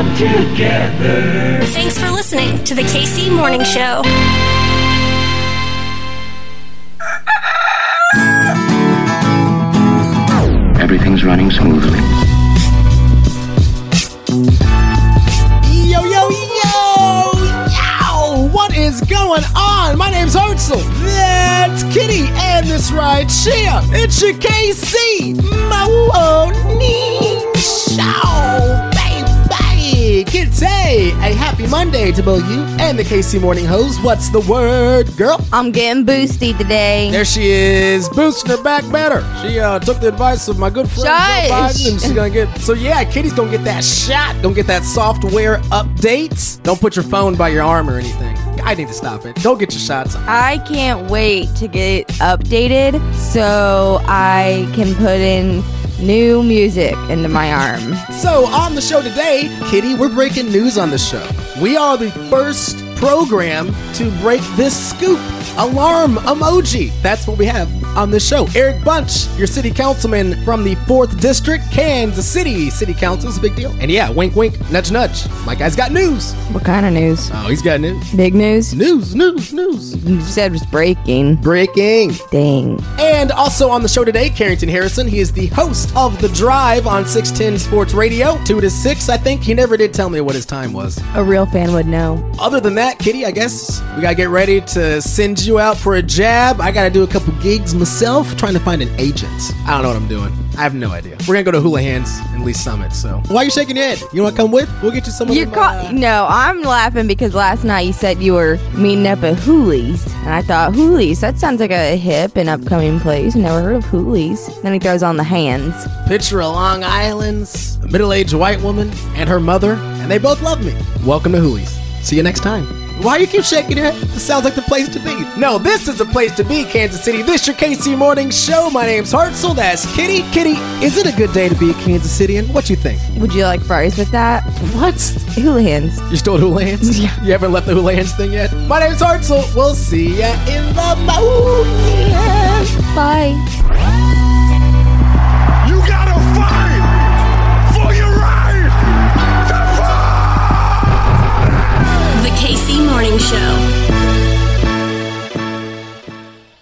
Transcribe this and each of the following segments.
come together. Thanks for listening to the KC Morning Show. Everything's running smoothly. Yo, yo, yo! Yow! What is going on? My name's Hartzell. That's Kitty. And this right here, it's your KC Morning Show, baby! say A happy Monday to both you and the KC Morning host. What's the word, girl? I'm getting boosty today. There she is, boosting her back better. She uh, took the advice of my good friend Joe Shush. Biden, and she's gonna get. So yeah, Kitty's gonna get that shot. Don't get that software updates. Don't put your phone by your arm or anything. I need to stop it. Don't get your shots. I can't wait to get updated so I can put in new music into my arm. So on the show today, Kitty, we're breaking news on the show. We are the first program to break this scoop. Alarm emoji. That's what we have on this show. Eric Bunch, your city councilman from the 4th District, Kansas City City Council. is a big deal. And yeah, wink, wink, nudge, nudge. My guy's got news. What kind of news? Oh, he's got news. Big news? News, news, news. You said it was breaking. Breaking. Dang. And also on the show today, Carrington Harrison. He is the host of The Drive on 610 Sports Radio. 2 to 6, I think. He never did tell me what his time was. A real fan would know. Other than that, Kitty, I guess we gotta get ready to send you out for a jab. I gotta do a couple gigs myself, trying to find an agent. I don't know what I'm doing. I have no idea. We're gonna go to Houlihan's and Lee Summit. So why are you shaking your head? You wanna come with? We'll get you some of You call uh, no, I'm laughing because last night you said you were meeting up at Hoolies, and I thought Hoolies. That sounds like a hip and upcoming place. Never heard of Hoolies. Then he throws on the hands. picture of Long Island's middle-aged white woman and her mother, and they both love me. Welcome to Hoolies. See you next time. Why you keep shaking your head? This sounds like the place to be. No, this is the place to be, Kansas City. This is your KC Morning Show. My name's Hartzell. That's Kitty. Kitty, is it a good day to be a Kansas Citian? What you think? Would you like fries with that? What? Houlihan's. You're still at Houlihan's? Yeah. You haven't left the Houlihan's thing yet? My name's Hartzell. We'll see ya in the morning. Bye. You gotta Morning Show.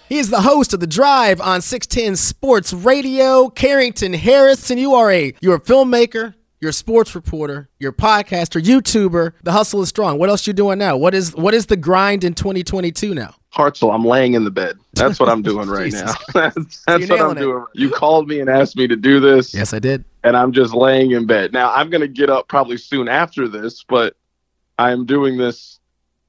He is the host of the Drive on 610 Sports Radio. Carrington Harris, and you are a you're a filmmaker, you're a sports reporter, you're a podcaster, YouTuber. The hustle is strong. What else you doing now? What is what is the grind in 2022 now? Hartzell, I'm laying in the bed. That's what I'm doing right now. that's that's what I'm nailing it. doing. You called me and asked me to do this, Yes, I did. and I'm just laying in bed. Now, I'm going to get up probably soon after this, but I'm doing this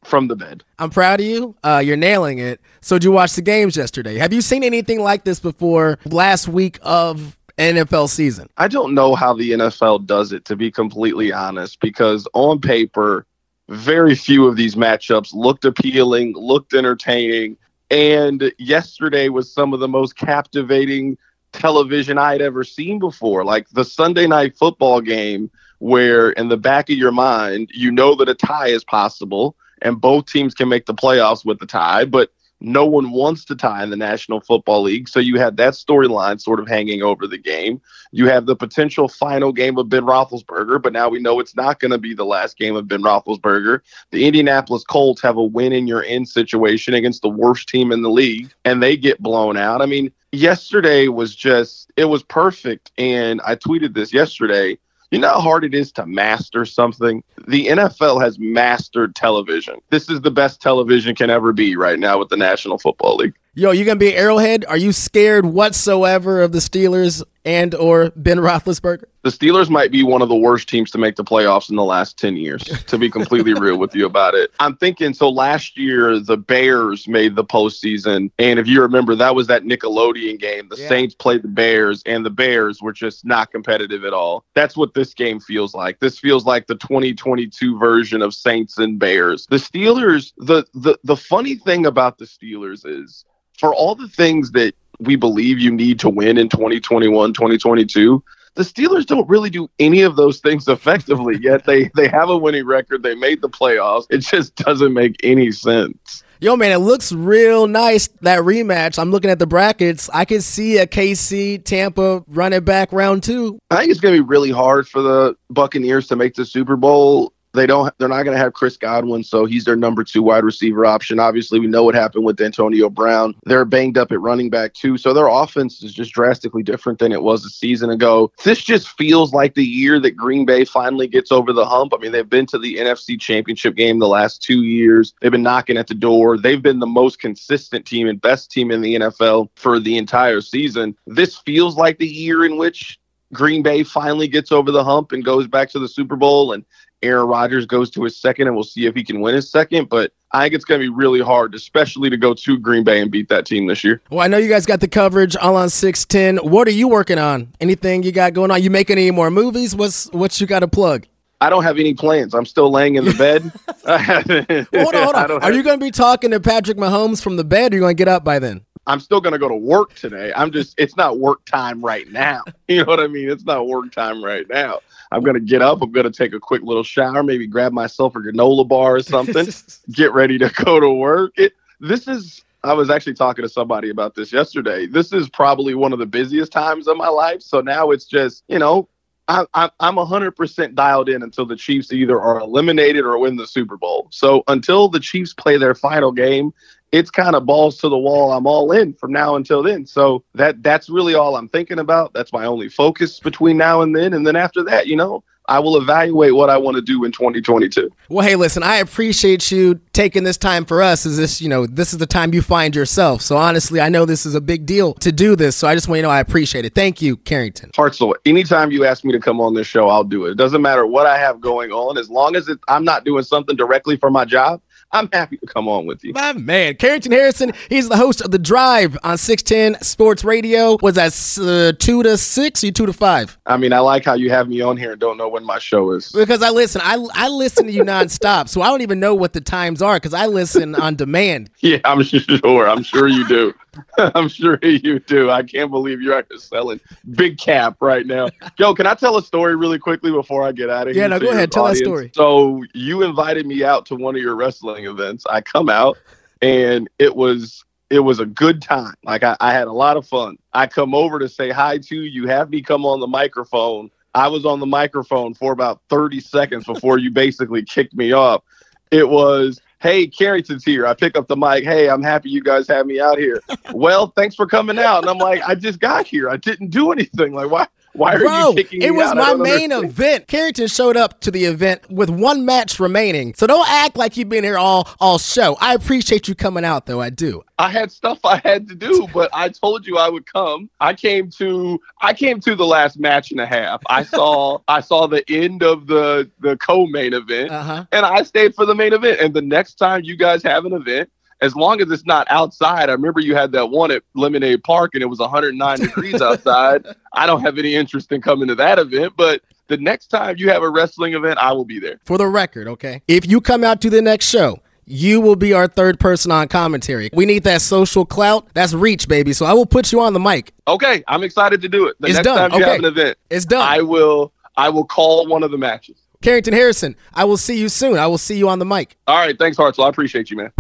from the bed. I'm proud of you. Uh, you're nailing it. So, did you watch the games yesterday? Have you seen anything like this before last week of NFL season? I don't know how the NFL does it, to be completely honest, because on paper, very few of these matchups looked appealing, looked entertaining. And yesterday was some of the most captivating television I'd ever seen before. Like the Sunday night football game, where in the back of your mind, you know that a tie is possible and both teams can make the playoffs with the tie, but no one wants to tie in the National Football League. So you had that storyline sort of hanging over the game. You have the potential final game of Ben Roethlisberger, but now we know it's not going to be the last game of Ben Roethlisberger. The Indianapolis Colts have a win in your end situation against the worst team in the league, and they get blown out. I mean, yesterday was just, it was perfect. And I tweeted this yesterday. You know how hard it is to master something? The NFL has mastered television. This is the best television can ever be right now with the National Football League. Yo, you gonna be Arrowhead? Are you scared whatsoever of the Steelers and or Ben Roethlisberger? The Steelers might be one of the worst teams to make the playoffs in the last 10 years, to be completely real with you about it. I'm thinking so last year, the Bears made the postseason. And if you remember, that was that Nickelodeon game. The Yeah. Saints played the Bears, and the Bears were just not competitive at all. That's what this game feels like. This feels like the 2022 version of Saints and Bears. The Steelers, the, the, the funny thing about the Steelers is for all the things that we believe you need to win in 2021, 2022, the Steelers don't really do any of those things effectively. Yet they they have a winning record. They made the playoffs. It just doesn't make any sense. Yo, man, it looks real nice that rematch. I'm looking at the brackets. I can see a KC Tampa running back round two. I think it's going to be really hard for the Buccaneers to make the Super Bowl. They don't. They're not going to have Chris Godwin, so he's their number two wide receiver option. Obviously, we know what happened with Antonio Brown. They're banged up at running back too, so their offense is just drastically different than it was a season ago. This just feels like the year that Green Bay finally gets over the hump. I mean, they've been to the NFC Championship game the last two years. They've been knocking at the door. They've been the most consistent team and best team in the NFL for the entire season. This feels like the year in which Green Bay finally gets over the hump and goes back to the Super Bowl and Aaron Rodgers goes to his second and we'll see if he can win his second. But I think it's going to be really hard, especially to go to Green Bay and beat that team this year. Well, I know you guys got the coverage all on 610. What are you working on? Anything you got going on? You making any more movies? What's what you got to plug? I don't have any plans. I'm still laying in the bed. hold on, hold on. Are you going to be talking to Patrick Mahomes from the bed or are you going to get up by then? I'm still going to go to work today. I'm just, it's not work time right now. You know what I mean? It's not work time right now. I'm to get up. I'm to take a quick little shower, maybe grab myself a granola bar or something, get ready to go to work. It, this is, I was actually talking to somebody about this yesterday. This is probably one of the busiest times of my life. So now it's just, you know, I, I'm 100% dialed in until the Chiefs either are eliminated or win the Super Bowl. So until the Chiefs play their final game, it's kind of balls to the wall. I'm all in from now until then. So that that's really all I'm thinking about. That's my only focus between now and then. And then after that, you know, I will evaluate what I want to do in 2022. Well, hey, listen, I appreciate you taking this time for us. Is this, you know, this is the time you find yourself. So honestly, I know this is a big deal to do this. So I just want you to know I appreciate it. Thank you, Carrington. Hartzell, anytime you ask me to come on this show, I'll do it. It doesn't matter what I have going on, as long as it, I'm not doing something directly for my job. I'm happy to come on with you. My man, Carrington Harrison, he's the host of The Drive on 610 Sports Radio. Was that uh, 2 to 6 or 2 to 5? I mean, I like how you have me on here and don't know when my show is. Because I listen, I, I listen to you nonstop, so I don't even know what the times are because I listen on demand. Yeah, I'm sure. I'm sure you do. I'm sure you do. I can't believe you're actually selling big cap right now. Yo, can I tell a story really quickly before I get out of Yeah, here? Yeah, no, go ahead. Tell that audience? story. So you invited me out to one of your wrestling events. I come out and it was it was a good time. Like I, I had a lot of fun. I come over to say hi to you. You have me come on the microphone. I was on the microphone for about 30 seconds before you basically kicked me off. It was, hey, Carrington's here. I pick up the mic. Hey, I'm happy you guys have me out here. well, thanks for coming out. And I'm like, I just got here. I didn't do anything. Like, why? Why are Bro, you kicking it was? My main understand. event. Carrington showed up to the event with one match remaining. So don't act like you've been here all all show. I appreciate you coming out though. I do. I had stuff I had to do, but I told you I would come. I came to I came to the last match and a half. I saw I saw the end of the the co-main event Uh-huh. and I stayed for the main event. And the next time you guys have an event, as long as it's not outside, I remember you had that one at Lemonade Park and it was 109 degrees outside. I don't have any interest in coming to that event, but the next time you have a wrestling event, I will be there. For the record, okay? If you come out to the next show, you will be our third person on commentary. We need that social clout. That's reach, baby. So I will put you on the mic. Okay, I'm excited to do it. The It's next done. time you Okay. have an event, It's done. I will I will call one of the matches. Carrington Harrison, I will see you soon. I will see you on the mic. All right, thanks, Hartzell. I appreciate you, man.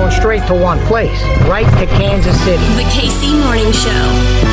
Going straight to one place, right to Kansas City. The KC Morning Show.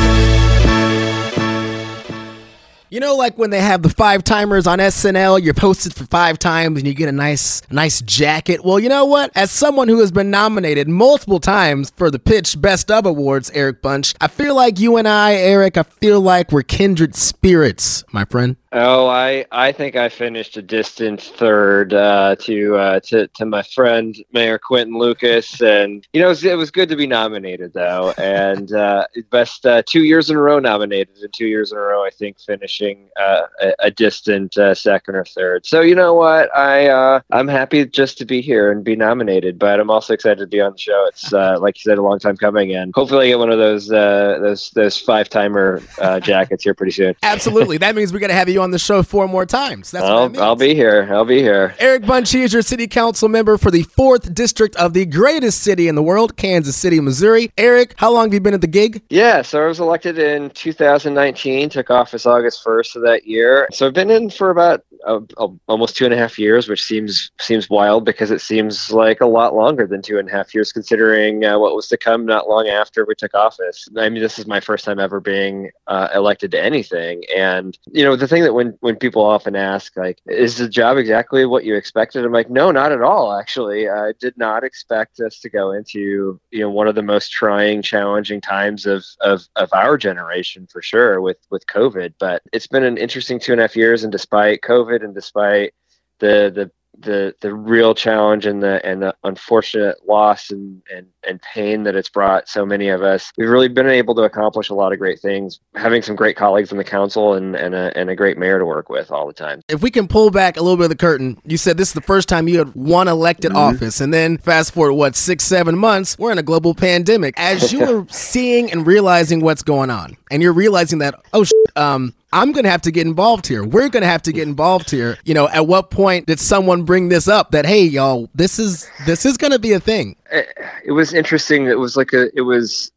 You know, like when they have the five timers on SNL, you're posted for five times and you get a nice, nice jacket. Well, you know what? As someone who has been nominated multiple times for the Pitch Best of Awards, Eric Bunch, I feel like you and I, Eric, I feel like we're kindred spirits, my friend. Oh, I I think I finished a distant third uh, to uh, to to my friend Mayor Quinton Lucas, and you know it was, it was good to be nominated though, and uh, best uh, two years in a row nominated, and two years in a row I think finishing uh, a, a distant uh, second or third. So you know what, I I'm happy just to be here and be nominated, but I'm also excited to be on the show. It's like you said, a long time coming, and hopefully I get one of those those those five timer jackets here pretty soon. Absolutely. that means we got to have you on the show four more times. That's what I'll. I'll be here. I'll be here. Eric Bunchy is your city council member for the fourth district of the greatest city in the world, Kansas City, Missouri. Eric, how long have you been at the gig? Yeah, so I was elected in 2019, took office August 1st of that year. So I've been in for about uh, uh, almost two and a half years, which seems seems wild because it seems like a lot longer than two and a half years, considering uh, what was to come not long after we took office. I mean, this is my first time ever being uh, elected to anything, and you know, the thing that when when people often ask, like, is the job exactly what you expected? I'm like, no, not at all. Actually, I did not expect us to go into you know one of the most trying, challenging times of of of our generation for sure with with COVID. But it's been an interesting two and a half years, and despite COVID and despite the the the the real challenge and the and the unfortunate loss and, and and pain that it's brought so many of us we've really been able to accomplish a lot of great things having some great colleagues in the council and and a, and a great mayor to work with all the time. If we can pull back a little bit of the curtain, you said this is the first time you had one elected office, and then fast forward what six, seven months, we're in a global pandemic. As you were seeing and realizing what's going on, and you're realizing that oh, sh- um, I'm gonna have to get involved here. We're gonna have to get involved here. You know, at what point did someone bring this up? That hey, y'all, this is this is gonna be a thing. it, it was interesting it was like a it was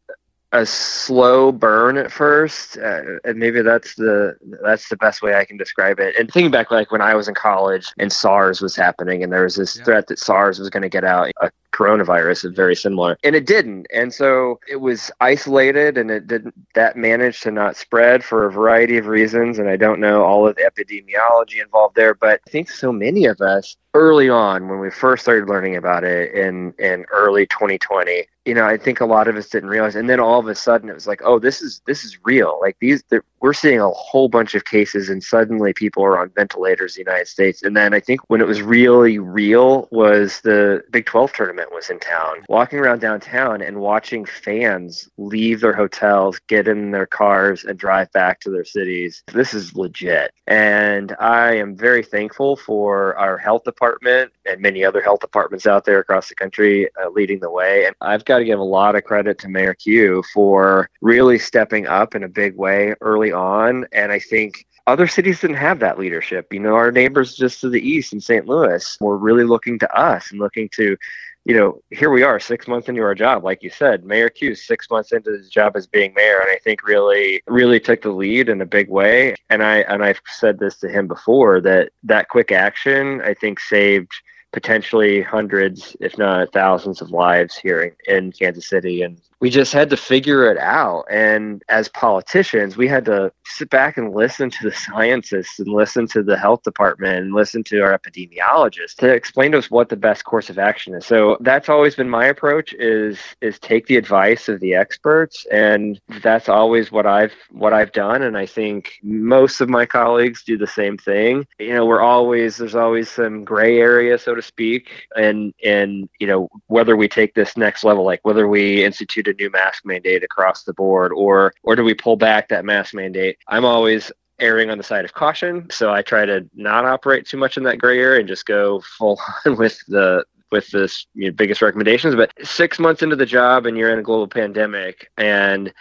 a slow burn at first uh, and maybe that's the that's the best way i can describe it and thinking back like when i was in college and sars was happening and there was this Yeah. threat that sars was going to get out a coronavirus is very similar. And it didn't. And so it was isolated and it didn't that managed to not spread for a variety of reasons. And i don't know all of the epidemiology involved there but i think so many of us early on when we first started learning about it in in early 2020 you know i think a lot of us didn't realize. And then all of a sudden it was like oh this is this is real. Like these we're seeing a whole bunch of cases and suddenly people are on ventilators in the united states. And then i think when it was really real was the big 12 tournament was in town walking around downtown and watching fans leave their hotels get in their cars and drive back to their cities this is legit and i am very thankful for our health department and many other health departments out there across the country uh, leading the way and i've got to give a lot of credit to mayor q for really stepping up in a big way early on and i think other cities didn't have that leadership. You know, our neighbors just to the east in St. Louis were really looking to us and looking to, you know, here we are six months into our job. Like you said, Mayor Q six months into his job as being mayor. And I think really, really took the lead in a big way. And I, and I've said this to him before that that quick action, I think saved potentially hundreds, if not thousands of lives here in, in Kansas City. And we just had to figure it out. And as politicians, we had to sit back and listen to the scientists and listen to the health department and listen to our epidemiologists to explain to us what the best course of action is. So that's always been my approach is is take the advice of the experts and that's always what I've what I've done and I think most of my colleagues do the same thing. You know, we're always there's always some gray area so to speak and and you know whether we take this next level like whether we institute a new mask mandate across the board or or do we pull back that mask mandate? I'm always erring on the side of caution so i try to not operate too much in that gray area and just go full on with the with this you know, biggest recommendations. But six months into the job and you're in a global pandemic and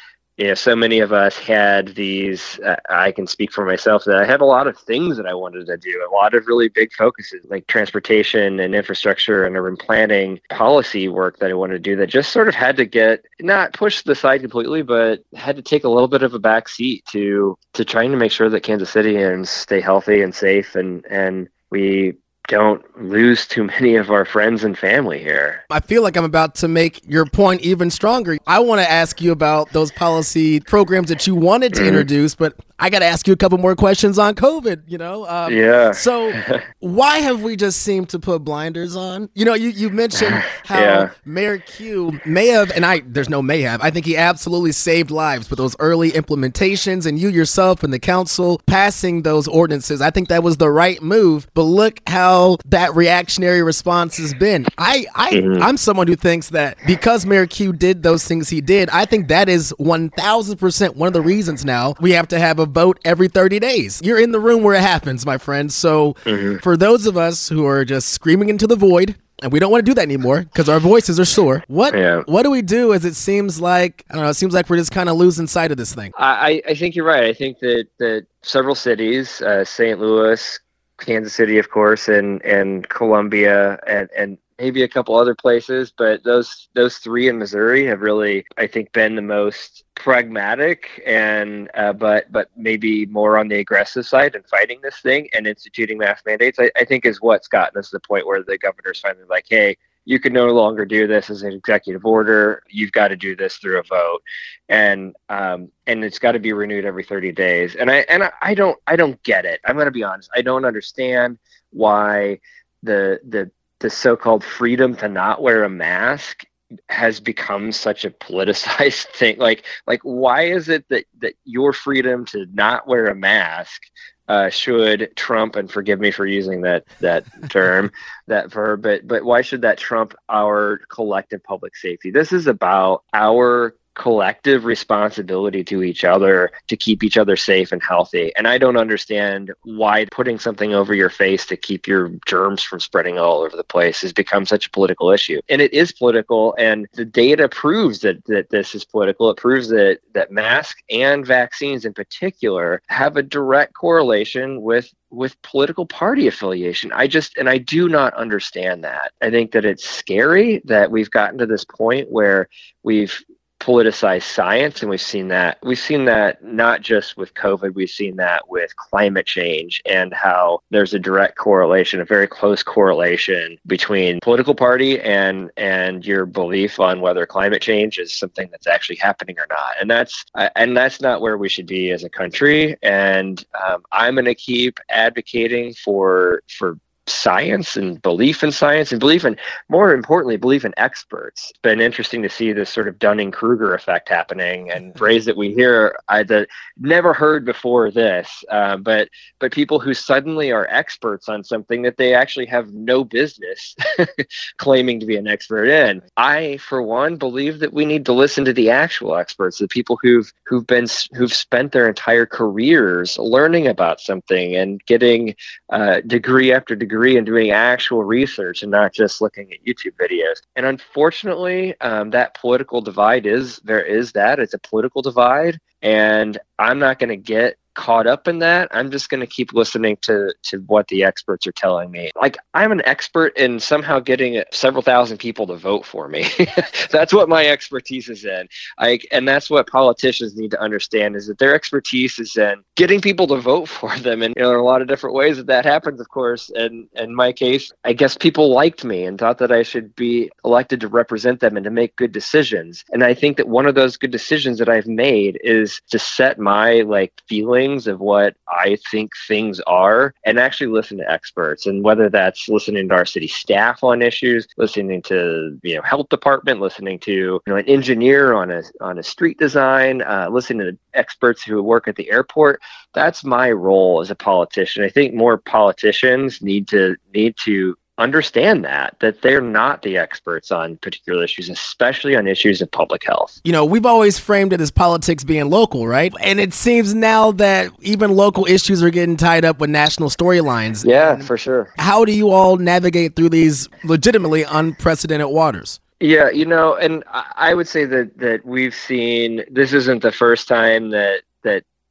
you know, so many of us had these. Uh, I can speak for myself that I had a lot of things that I wanted to do, a lot of really big focuses like transportation and infrastructure and urban planning policy work that I wanted to do that just sort of had to get not pushed to the side completely, but had to take a little bit of a back seat to to trying to make sure that Kansas Citians stay healthy and safe and and we don't lose too many of our friends and family here. I feel like I'm about to make your point even stronger. I want to ask you about those policy programs that you wanted to introduce, but I got to ask you a couple more questions on COVID. You know, um, Yeah. So, why have we just seemed to put blinders on? You know, you you mentioned how Yeah. Mayor Q may have, and I there's no may have. I think he absolutely saved lives with those early implementations, and you yourself and the council passing those ordinances. I think that was the right move. But look how that reactionary response has been. I I I'm someone who thinks that because Mayor Q did those things he did, I think that is one thousand percent one of the reasons now we have to have a vote every 30 days. You're in the room where it happens, my friend. So for those of us who are just screaming into the void, and we don't want to do that anymore because our voices are sore. What Yeah. what do we do? As it seems like I don't know. It seems like we're just kind of losing sight of this thing. I, I think you're right. I think that, that several cities, uh, St. Louis, Kansas City, of course, and, and Columbia and, and maybe a couple other places, but those those three in Missouri have really, I think, been the most pragmatic and uh, but but maybe more on the aggressive side and fighting this thing and instituting mask mandates. I, I think is what's gotten us to the point where the governor's finally like, hey, you can no longer do this as an executive order. You've got to do this through a vote, and um, and it's got to be renewed every 30 days. And I and I, I don't I don't get it. I'm going to be honest. I don't understand why the the the so-called freedom to not wear a mask has become such a politicized thing like like why is it that that your freedom to not wear a mask uh, should trump and forgive me for using that that term that verb but but why should that trump our collective public safety? This is about our collective responsibility to each other to keep each other safe and healthy. And I don't understand why putting something over your face to keep your germs from spreading all over the place has become such a political issue. And it is political and the data proves that that this is political. It proves that that masks and vaccines in particular have a direct correlation with with political party affiliation. I just, and I do not understand that. I think that it's scary that we've gotten to this point where we've politicized science and we've seen that we've seen that not just with covid we've seen that with climate change and how there's a direct correlation a very close correlation between political party and and your belief on whether climate change is something that's actually happening or not. And that's and that's not where we should be as a country. And um, i'm going to keep advocating for for science and belief in science and belief in more importantly belief in experts. It's been interesting to see this sort of dunning-kruger effect happening and phrase that we hear i that never heard before this uh, but but people who suddenly are experts on something that they actually have no business claiming to be an expert in. I for one believe that we need to listen to the actual experts the people who've who've been who've spent their entire careers learning about something and getting uh, degree after degree degree in doing actual research and not just looking at YouTube videos. And unfortunately, um, that political divide is there is that it's a political divide, and I'm not going to get caught up in that i'm just going to keep listening to to what the experts are telling me. Like i'm an expert in somehow getting several thousand people to vote for me. That's what my expertise is in. I, and that's what politicians need to understand is that their expertise is in getting people to vote for them. And you know, there are a lot of different ways that that happens of course. And in my case i guess people liked me and thought that i should be elected to represent them and to make good decisions. And i think that one of those good decisions that i've made is to set my like feeling of what I think things are and actually listen to experts. And whether that's listening to our city staff on issues, listening to you know health department, listening to you know an engineer on a on a street design, uh, listening to experts who work at the airport. That's my role as a politician. I think more politicians need to need to understand that that they're not the experts on particular issues especially on issues of public health. You know we've always framed it as politics being local right? And it seems now that even local issues are getting tied up with national storylines. Yeah and for sure. how do you all navigate through these legitimately unprecedented waters? Yeah you know and i would say that that we've seen this isn't the first time that that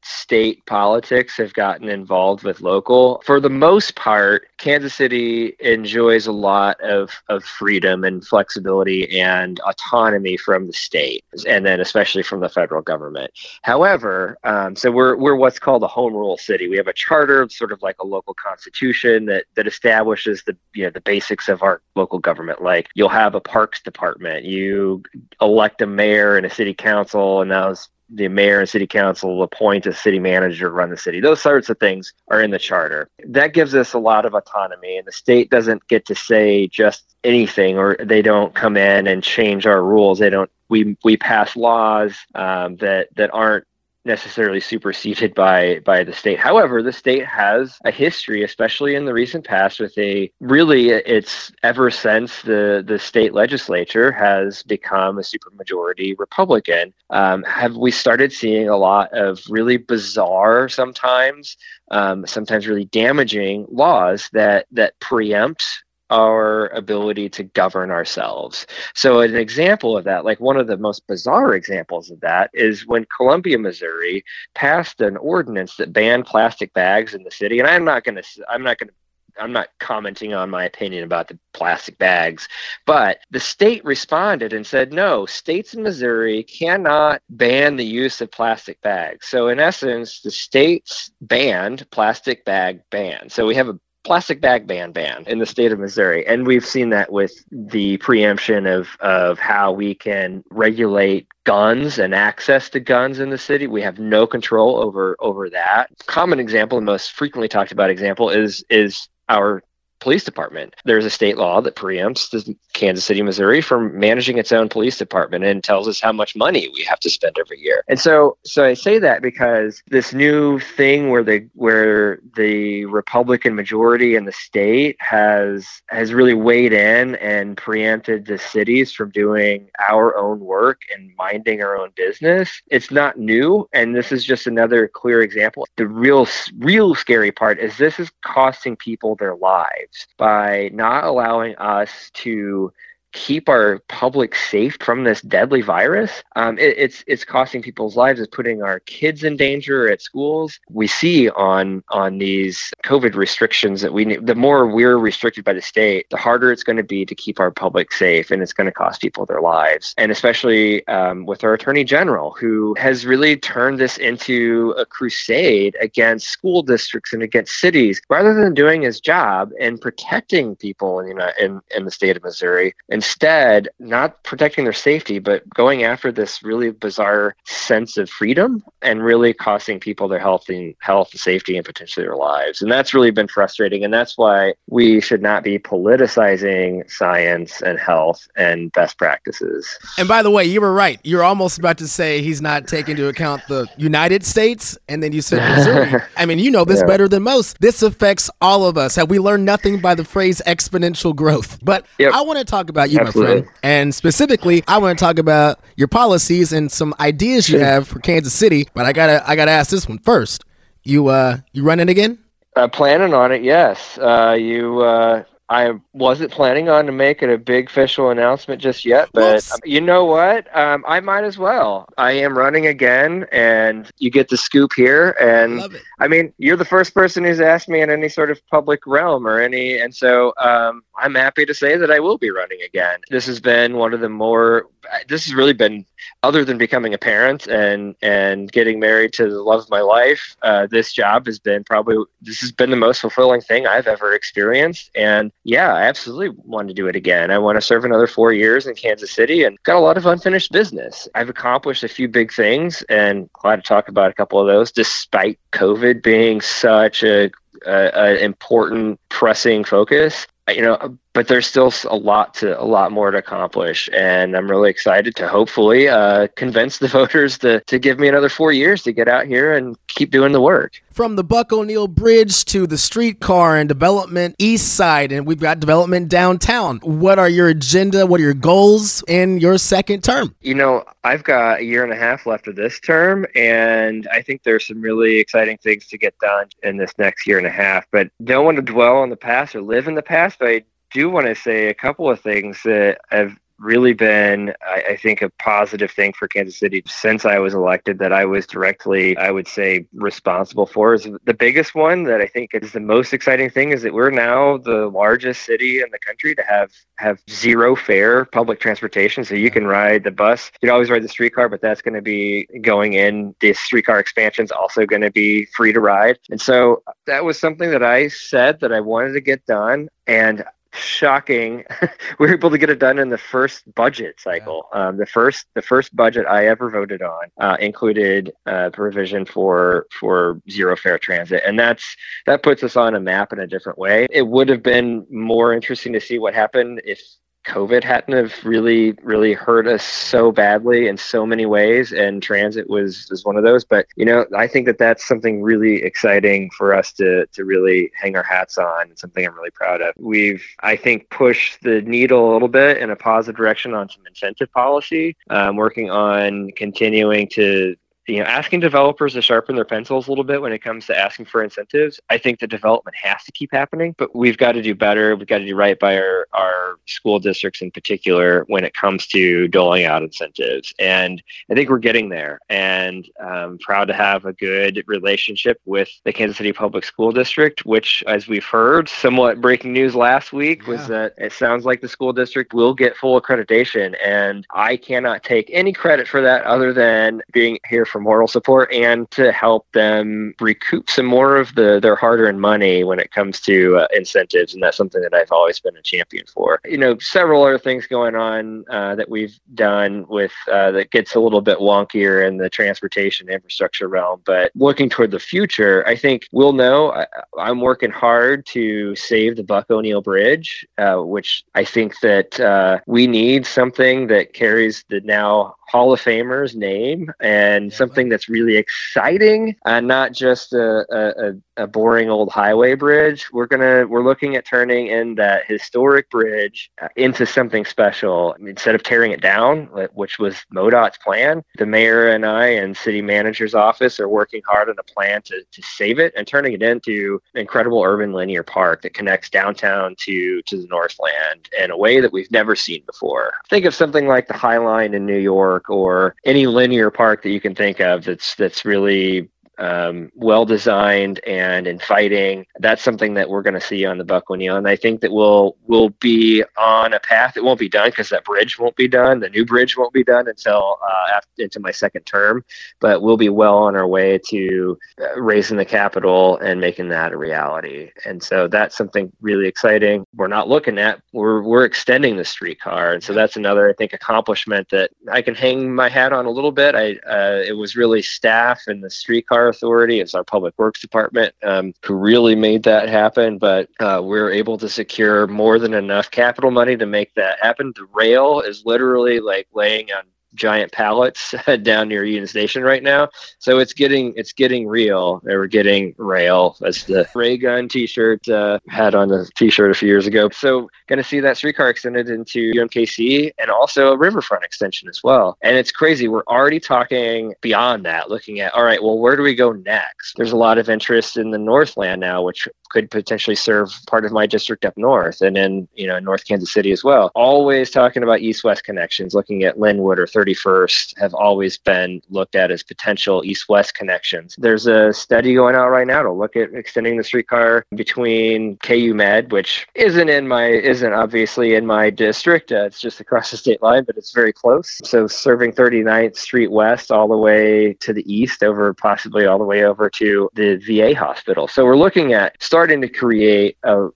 state politics have gotten involved with local. For the most part, Kansas City enjoys a lot of, of freedom and flexibility and autonomy from the state, and then especially from the federal government. However, um, so we're, we're what's called a home rule city. We have a charter, sort of like a local constitution that, that establishes the you know the basics of our local government. Like you'll have a parks department, you elect a mayor and a city council, and those the mayor and city council appoint a city manager to run the city. Those sorts of things are in the charter. That gives us a lot of autonomy, and the state doesn't get to say just anything, or they don't come in and change our rules. They don't. We we pass laws um, that that aren't necessarily superseded by by the state. However, the state has a history, especially in the recent past, with a really it's ever since the the state legislature has become a supermajority Republican. Um, have we started seeing a lot of really bizarre, sometimes, um, sometimes really damaging laws that that preempt our ability to govern ourselves. So, an example of that, like one of the most bizarre examples of that, is when Columbia, Missouri, passed an ordinance that banned plastic bags in the city. And I'm not going to, I'm not going to I'm not commenting on my opinion about the plastic bags, but the state responded and said, no, states in Missouri cannot ban the use of plastic bags. So, in essence, the states banned plastic bag ban. So, we have a plastic bag ban ban in the state of Missouri. And we've seen that with the preemption of, of how we can regulate guns and access to guns in the city. We have no control over over that. Common example, the most frequently talked about example is is our police department. There's a state law that preempts the Kansas City, Missouri from managing its own police department and tells us how much money we have to spend every year. And so so I say that because this new thing where the where the Republican majority in the state has has really weighed in and preempted the cities from doing our own work and minding our own business. It's not new and this is just another clear example. The real real scary part is this is costing people their lives by not allowing us to keep our public safe from this deadly virus. Um, it, it's it's costing people's lives. It's putting our kids in danger at schools. We see on on these COVID restrictions that we need. The more we're restricted by the state, the harder it's going to be to keep our public safe, and it's going to cost people their lives. And especially um, with our attorney general, who has really turned this into a crusade against school districts and against cities, rather than doing his job and protecting people in you know, in, in the state of Missouri. And instead not protecting their safety, but going after this really bizarre sense of freedom and really costing people their health and health and safety and potentially their lives. And that's really been frustrating. And that's why we should not be politicizing science and health and best practices. And by the way, you were right. You're almost about to say he's not taking into account the United States, and then you said Missouri. I mean, you know this Yeah. better than most. This affects all of us. Have we learned nothing by the phrase exponential growth? But Yep. I want to talk about you, my friend. And specifically, I want to talk about your policies and some ideas you have for Kansas City. But I gotta I gotta ask this one first. You uh you running again? Uh, planning on it, yes. Uh, you, uh, I wasn't planning on to make it a big official announcement just yet, but Whoops. um, you know what? Um, I might as well. I am running again, and you get the scoop here. And Love it. I mean, you're the first person who's asked me in any sort of public realm or any, and so um, I'm happy to say that I will be running again. This has been one of the more. This has really been, other than becoming a parent and and getting married to the love of my life. Uh, this job has been probably this has been the most fulfilling thing I've ever experienced, and yeah, I absolutely want to do it again. I want to serve another four years in Kansas City, and got a lot of unfinished business. I've accomplished a few big things, and glad to talk about a couple of those, despite COVID being such a, a, a important, pressing focus. You know, but there's still a lot to a lot more to accomplish, and I'm really excited to hopefully uh, convince the voters to to give me another four years to get out here and keep doing the work. From the Buck O'Neil Bridge to the streetcar and development east side, and we've got development downtown. What are your agenda? What are your goals in your second term? You know, I've got a year and a half left of this term, and I think there's some really exciting things to get done in this next year and a half. But don't want to dwell on the past or live in the past. But I do want to say a couple of things that have really been, I, I think, a positive thing for Kansas City since I was elected that I was directly, I would say, responsible for. Is the biggest one that I think is the most exciting thing is that we're now the largest city in the country to have have zero fare public transportation. So you can ride the bus. You'd always ride the streetcar, but that's going to be going in. The streetcar expansion is also going to be free to ride. And so that was something that I said that I wanted to get done. And shocking. We were able to get it done in the first budget cycle. Um, the first the first budget i ever voted on uh, included uh, provision for for zero fare transit. And that's that puts us on a map in a different way. It would have been more interesting to see what happened if COVID hadn't have really, really hurt us so badly in so many ways, and transit was was one of those. But you know, I think that that's something really exciting for us to to really hang our hats on, and something I'm really proud of. We've, I think, pushed the needle a little bit in a positive direction on some incentive policy. Um, working on continuing to you know, asking developers to sharpen their pencils a little bit when it comes to asking for incentives. I think the development has to keep happening, but we've got to do better. We've got to do right by our, our school districts in particular when it comes to doling out incentives. And I think we're getting there. And I'm proud to have a good relationship with the Kansas City Public School District, which, as we've heard, somewhat breaking news last week was that it sounds like the school district will get full accreditation. And I cannot take any credit for that other than being here for moral support and to help them recoup some more of the their hard-earned money when it comes to uh, incentives. And that's something that I've always been a champion for. You know, several other things going on uh, that we've done with uh, that gets a little bit wonkier in the transportation infrastructure realm. But looking toward the future, I think we'll know. I, I'm working hard to save the Buck O'Neil Bridge, uh, which I think that uh, we need something that carries the now Hall of Famer's name and something that's really exciting and not just a, a, a, a boring old highway bridge. We're gonna we're looking at turning in that historic bridge uh, into something special instead of tearing it down, which was MoDOT's plan. The mayor and I and city manager's office are working hard on a plan to, to save it and turning it into an incredible urban linear park that connects downtown to to the Northland in a way that we've never seen before. Think of something like the High Line in New York or any linear park that you can think of that's that's really um, well designed and inviting. That's something that we're going to see on the Buck O'Neil, and I think that we'll we'll be on a path. It won't be done because that bridge won't be done. The new bridge won't be done until uh, after, into my second term, but we'll be well on our way to uh, raising the capital and making that a reality. And so that's something really exciting. We're not looking at. We're we're extending the streetcar, and so that's another I think accomplishment that I can hang my hat on a little bit. I uh, it was really staff and the streetcar authority, it's our public works department um, who really made that happen. But uh, we are able to secure more than enough capital money to make that happen. The rail is literally like laying on giant pallets down near Union Station right now. So it's getting it's getting real. They were getting rail as the Raygun T-shirt uh, had on the T-shirt a few years ago. So going to see that streetcar extended into UMKC and also a riverfront extension as well. And it's crazy. We're already talking beyond that, looking at all right. Well, where do we go next? There's a lot of interest in the Northland now, which could potentially serve part of my district up north and in you know North Kansas City as well. Always talking about east-west connections, looking at Linwood or 31st have always been looked at as potential east-west connections. There's a study going out right now to look at extending the streetcar between KU Med, which isn't in my isn't obviously in my district. Uh, it's just across the state line, but it's very close. So serving 39th Street West all the way to the east, over possibly all the way over to the VA hospital. So we're looking at starting to create a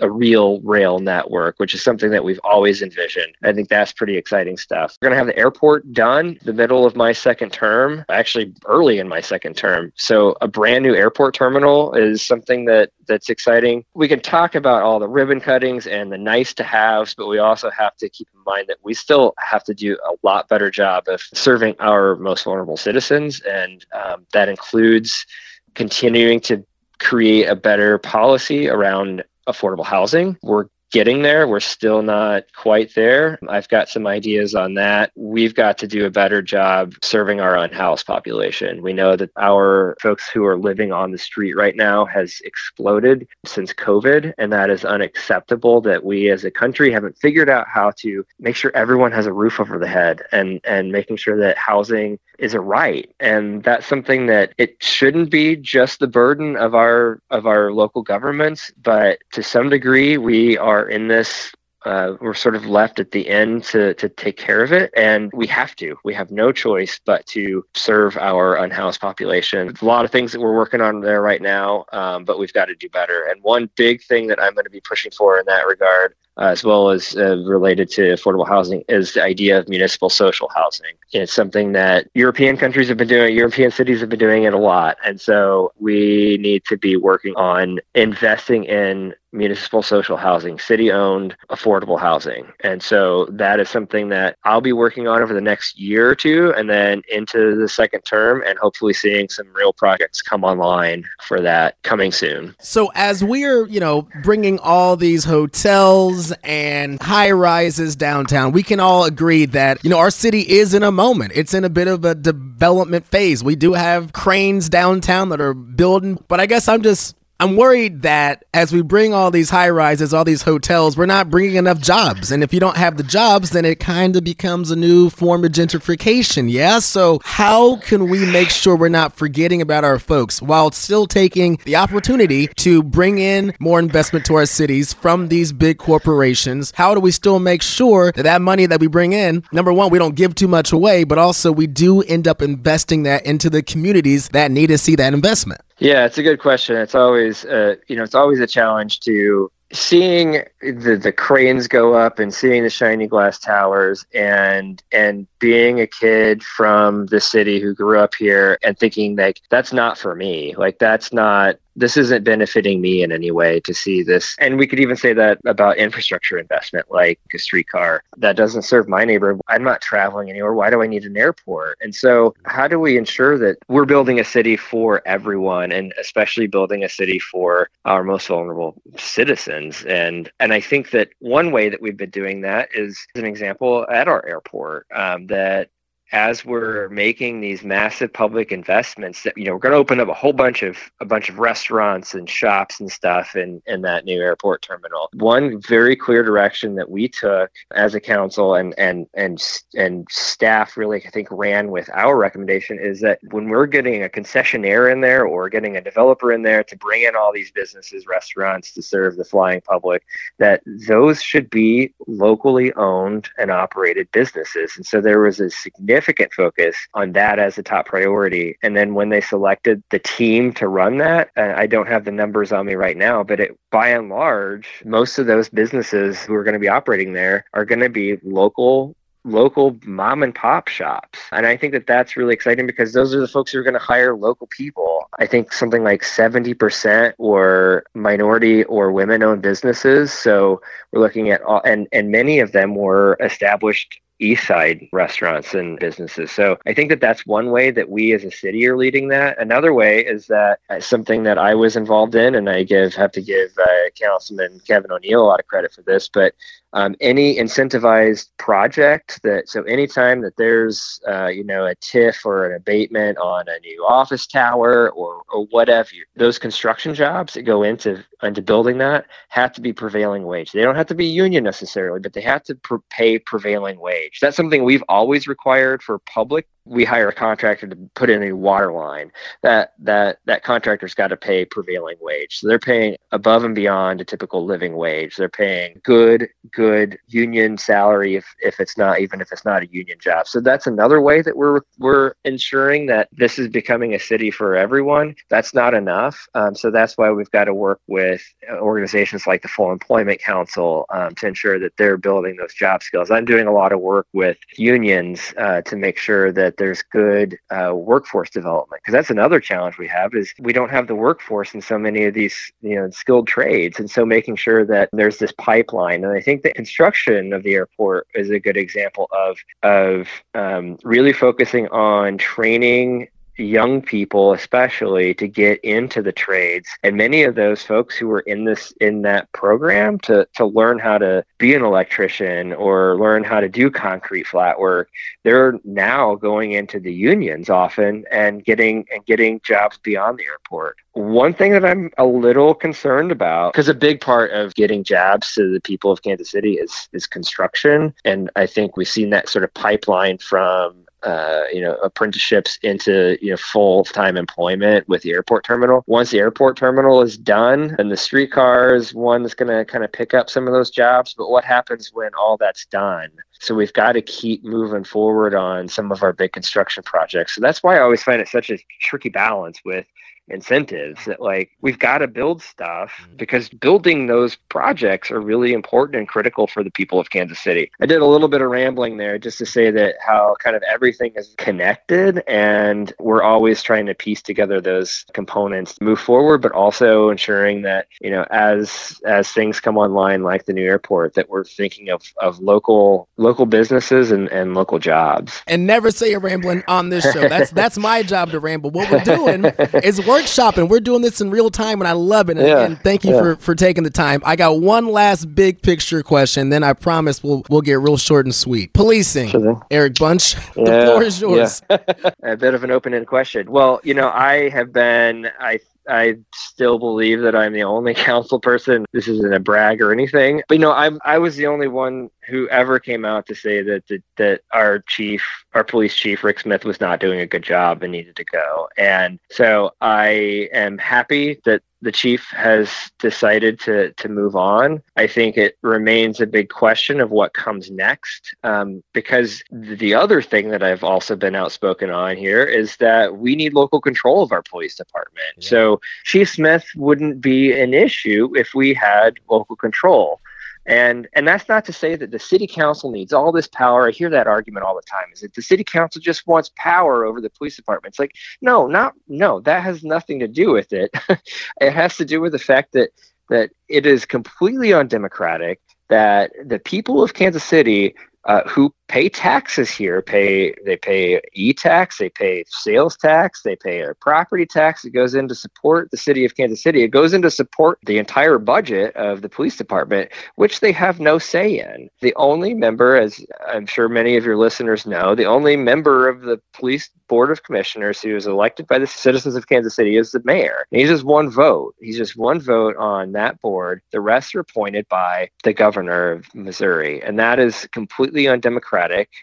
a real rail network, which is something that we've always envisioned. I think that's pretty exciting stuff. We're going to have the airport done the middle of my second term, actually early in my second term. So a brand new airport terminal is something that that's exciting. We can talk about all the ribbon cuttings and the nice to haves, but we also have to keep in mind that we still have to do a lot better job of serving our most vulnerable citizens, and um, that includes continuing to create a better policy around affordable housing. We're getting there. We're still not quite there. I've got some ideas on that. We've got to do a better job serving our unhoused population. We know that our folks who are living on the street right now has exploded since COVID, and that is unacceptable that we as a country haven't figured out how to make sure everyone has a roof over the head and and making sure that housing is a right. And that's something that it shouldn't be just the burden of our of our local governments, but to some degree we are in this uh, we're sort of left at the end to, to take care of it. And we have to. We have no choice but to serve our unhoused population. A lot of things that we're working on there right now, um, but we've got to do better. And one big thing that I'm going to be pushing for in that regard uh, as well as uh, related to affordable housing is the idea of municipal social housing. It's something that European countries have been doing, European cities have been doing it a lot. And so we need to be working on investing in municipal social housing, city owned affordable housing. And so that is something that I'll be working on over the next year or two and then into the second term and hopefully seeing some real projects come online for that coming soon. So as we're, you know, bringing all these hotels and high rises downtown. We can all agree that, you know, our city is in a moment. It's in a bit of a development phase. We do have cranes downtown that are building, but I guess I'm just I'm worried that as we bring all these high rises, all these hotels, we're not bringing enough jobs. And if you don't have the jobs, then it kind of becomes a new form of gentrification. Yeah. So, how can we make sure we're not forgetting about our folks while still taking the opportunity to bring in more investment to our cities from these big corporations? How do we still make sure that that money that we bring in, number one, we don't give too much away, but also we do end up investing that into the communities that need to see that investment? Yeah, it's a good question. It's always, uh, you know, it's always a challenge to seeing the the cranes go up and seeing the shiny glass towers and and being a kid from the city who grew up here and thinking like that's not for me like that's not this isn't benefiting me in any way to see this. And we could even say that about infrastructure investment, like a streetcar that doesn't serve my neighborhood. I'm not traveling anywhere. Why do I need an airport? And so, how do we ensure that we're building a city for everyone, and especially building a city for our most vulnerable citizens? And and I think that one way that we've been doing that is an example at our airport um, that as we're making these massive public investments that you know we're going to open up a whole bunch of a bunch of restaurants and shops and stuff in in that new airport terminal. One very clear direction that we took as a council and and and and staff really i think ran with our recommendation is that when we're getting a concessionaire in there or getting a developer in there to bring in all these businesses restaurants to serve the flying public that those should be locally owned and operated businesses. And so there was a significant significant focus on that as a top priority. And then when they selected the team to run that, I don't have the numbers on me right now, but it, by and large, most of those businesses who are going to be operating there are going to be local local mom and pop shops. And I think that that's really exciting because those are the folks who are going to hire local people. I think something like 70% were minority or women owned businesses. So we're looking at all, and, and many of them were established east side restaurants and businesses. So i think that that's one way that we as a city are leading that. Another way is that something that i was involved in and i give have to give uh, councilman kevin o'neill a lot of credit for this but um, any incentivized project that so anytime that there's uh, you know a TIF or an abatement on a new office tower or or whatever those construction jobs that go into into building that have to be prevailing wage. They don't have to be union necessarily but they have to pay prevailing wage. That's something we've always required for public. We hire a contractor to put in a water line. That that that contractor's got to pay prevailing wage. So they're paying above and beyond a typical living wage. They're paying good good union salary if if it's not even if it's not a union job. So that's another way that we're we're ensuring that this is becoming a city for everyone. That's not enough. Um, so that's why we've got to work with organizations like the full employment council um, to ensure that they're building those job skills. I'm doing a lot of work with unions uh, to make sure that there's good uh, workforce development because that's another challenge we have is we don't have the workforce in so many of these you know skilled trades. And so making sure that there's this pipeline. And i think the construction of the airport is a good example of of um, really focusing on training young people especially to get into the trades. And many of those folks who were in this in that program to to learn how to be an electrician or learn how to do concrete flat work they're now going into the unions often and getting and getting jobs beyond the airport. One thing that i'm a little concerned about because a big part of getting jobs to the people of kansas city is is construction. And i think we've seen that sort of pipeline from uh, you know apprenticeships into you know full time employment with the airport terminal. Once the airport terminal is done, and the streetcar is one that's going to kind of pick up some of those jobs. But what happens when all that's done? So we've got to keep moving forward on some of our big construction projects. So that's why I always find it such a tricky balance with incentives that like we've got to build stuff mm-hmm. because building those projects are really important and critical for the people of Kansas City. I did a little bit of rambling there just to say that how kind of everything is connected and we're always trying to piece together those components move forward but also ensuring that you know as as things come online like the new airport that we're thinking of of local local businesses and, and local jobs. and never say you're rambling on this show. That's that's my job to ramble. What we're doing is workshopping. We're doing this in real time, and I love it. And, Yeah, and thank you yeah. for, for taking the time. I got one last big picture question, then I promise we'll we'll get real short and sweet. Policing, Sure. Eric Bunch. the floor is yours. a bit of an open-ended question. Well, you know, I have been I I still believe that I'm the only council person. This isn't a brag or anything, but you know, I'm I was the only one who ever came out to say that that, that our chief, our police chief Rick Smith was not doing a good job and needed to go. And so I am happy that the chief has decided to to move on. I think it remains a big question of what comes next, um, because the other thing that I've also been outspoken on here is that we need local control of our police department. Yeah. So Chief Smith wouldn't be an issue if we had local control. And and that's not to say that the city council needs all this power. I hear that argument all the time. Is that the city council just wants power over the police department? It's like, no, not no, that has nothing to do with it. it has to do with the fact that that it is completely undemocratic that the people of Kansas City uh, who pay taxes here. Pay they pay e-tax they pay sales tax they pay a property tax. It goes in to support the city of kansas city. It goes in to support the entire budget of the police department which they have no say in. The only member as i'm sure many of your listeners know the only member of the police board of commissioners who is elected by the citizens of kansas city is the mayor. And he's just one vote. He's just one vote on that board. The rest are appointed by the governor of missouri. And that is completely undemocratic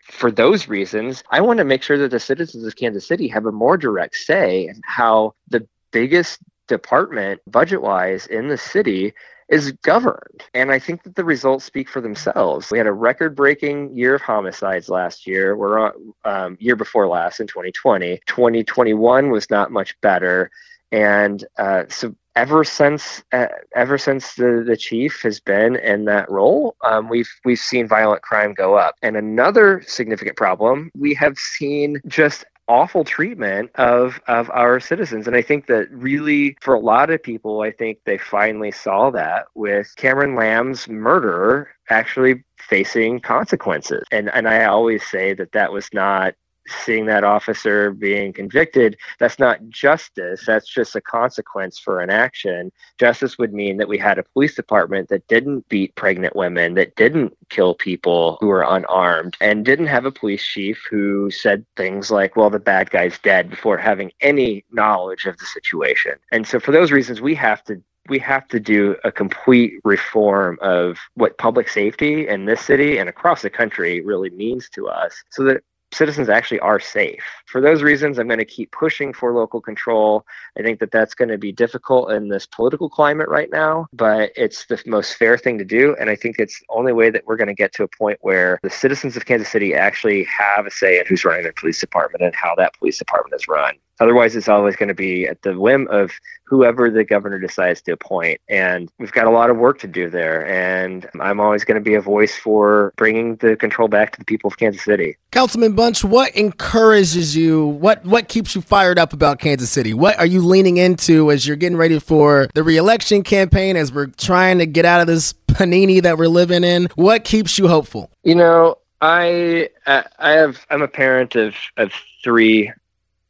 for those reasons, I want to make sure that the citizens of Kansas City have a more direct say in how the biggest department, budget wise, in the city is governed. And I think that the results speak for themselves. We had a record breaking year of homicides last year. We're on um, year before last in 2020. 2021 was not much better. And uh, so ever since uh, ever since the, the chief has been in that role, um, we've we've seen violent crime go up. And another significant problem, we have seen just awful treatment of of our citizens and i think that really for a lot of people i think they finally saw that with cameron lamb's murder actually facing consequences and and i always say that that was not seeing that officer being convicted, that's not justice. That's just a consequence for an action. Justice would mean that we had a police department that didn't beat pregnant women, that didn't kill people who were unarmed, and didn't have a police chief who said things like, well, the bad guy's dead before having any knowledge of the situation. And so for those reasons, we have to we have to do a complete reform of what public safety in this city and across the country really means to us so that citizens actually are safe. For those reasons, I'm going to keep pushing for local control. I think that that's going to be difficult in this political climate right now, but it's the most fair thing to do. And I think it's the only way that we're going to get to a point where the citizens of Kansas City actually have a say in who's running their police department and how that police department is run. Otherwise, it's always going to be at the whim of whoever the governor decides to appoint. And we've got a lot of work to do there. And I'm always going to be a voice for bringing the control back to the people of Kansas City. Councilman Bunch, what encourages you? What what keeps you fired up about Kansas City? What are you leaning into as you're getting ready for the reelection campaign? As we're trying to get out of this panini that we're living in, what keeps you hopeful? You know, I I I have I'm a parent of of three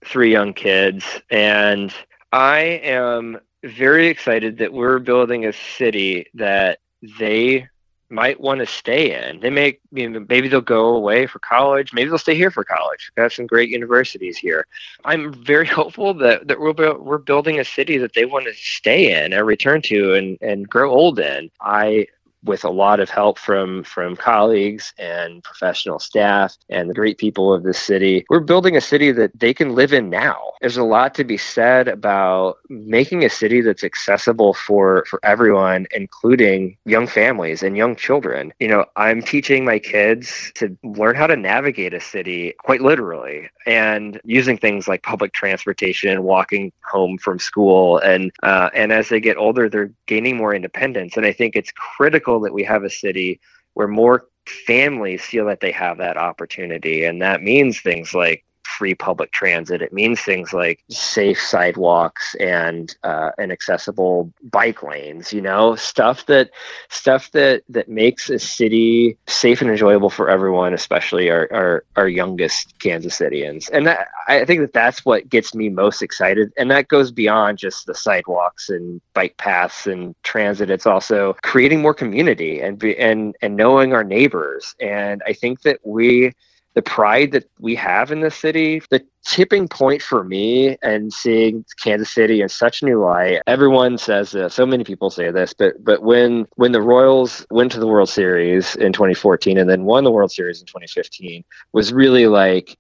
three young kids, and I am very excited that we're building a city that they might want to stay in. They may, you know, maybe they'll go away for college. Maybe they'll stay here for college. We have some great universities here. I'm very hopeful that, that we're, we're building a city that they want to stay in and return to and, and grow old in. I with a lot of help from from colleagues and professional staff and the great people of this city. We're building a city that they can live in now. There's a lot to be said about making a city that's accessible for for everyone, including young families and young children. You know, I'm teaching my kids to learn how to navigate a city quite literally and using things like public transportation, and walking home from school, and uh, and as they get older, they're gaining more independence. And I think it's critical that we have a city where more families feel that they have that opportunity, and that means things like free public transit. It means things like safe sidewalks and uh, and accessible bike lanes. You know, stuff that stuff that that makes a city safe and enjoyable for everyone, especially our our, our youngest Kansas Citians. And that, I think that that's what gets me most excited. And that goes beyond just the sidewalks and bike paths and transit. It's also creating more community and be, and and knowing our neighbors. And I think that we the pride that we have in the city, the tipping point for me and seeing Kansas City in such a new light. Everyone says this, so many people say this, but but when when the Royals went to the World Series in 2014 and then won the World Series in 2015 was really like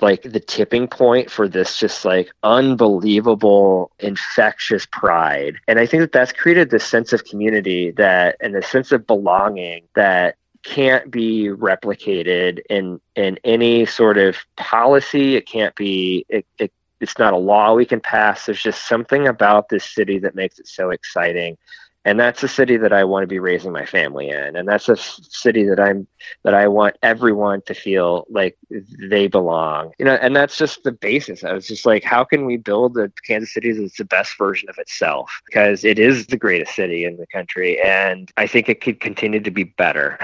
like the tipping point for this just like unbelievable infectious pride and i think that that's created this sense of community that and a sense of belonging that can't be replicated in in any sort of policy. It can't be. It, it, it's not a law we can pass. There's just something about this city that makes it so exciting and that's a city that I want to be raising my family in, and that's a city that I'm that I want everyone to feel like they belong. You know, and that's just the basis. I was just like, how can we build a Kansas City that's the best version of itself? Because it is the greatest city in the country, and I think it could continue to be better.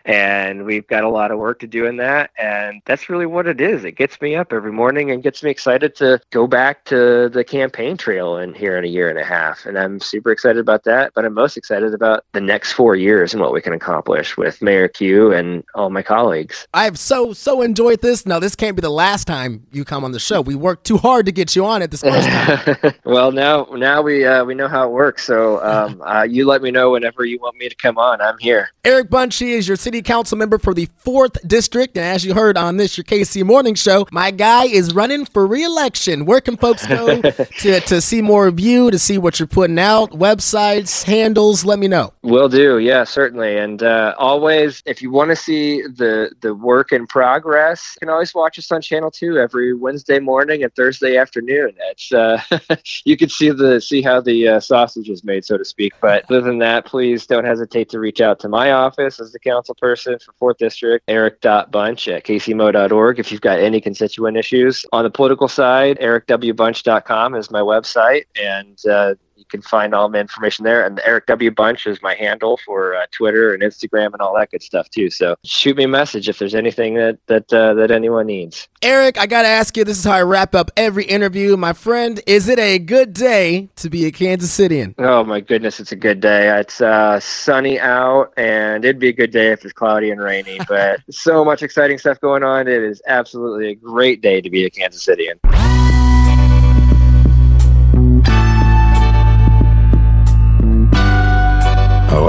and we've got a lot of work to do in that, and that's really what it is. It gets me up every morning and gets me excited to go back to the campaign trail in here in a year and a half, and I'm super excited about that. But I'm most excited about the next four years and what we can accomplish with Mayor Q and all my colleagues. I've so, so enjoyed this. Now, this can't be the last time you come on the show. We worked too hard to get you on it this first time. well, now now we uh, we know how it works. So um, uh, you let me know whenever you want me to come on. I'm here. Eric Bunchy is your city council member for the 4th District. And as you heard on this, your KC Morning Show, my guy is running for re-election. Where can folks go to, to see more of you, to see what you're putting out, websites, handles? Let me know. Will do. Yeah, certainly. And uh, always, if you want to see the, the work in progress, you can always watch us on Channel 2 every Wednesday morning and Thursday afternoon. It's uh, You can see the see how the uh, sausage is made, so to speak. But other than that, please don't hesitate to reach out to my office as the council person for 4th District, eric.bunch at kcmo.org if you've got any constituent issues. On the political side, ericwbunch.com is my website, and uh, you can find all my information there. And Eric W. Bunch is my handle for uh, Twitter and Instagram and all that good stuff too. So shoot me a message if there's anything that that uh, that anyone needs. Eric, I gotta ask you. This is how I wrap up every interview, my friend. Is it a good day to be a Kansas Citian? Oh my goodness, it's a good day. It's uh, sunny out, and it'd be a good day if it's cloudy and rainy. But so much exciting stuff going on. It is absolutely a great day to be a Kansas Citian.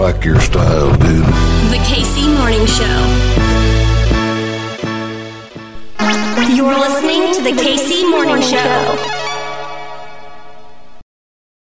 Like your style, dude. The KC Morning Show. You're listening to the KC Morning Show.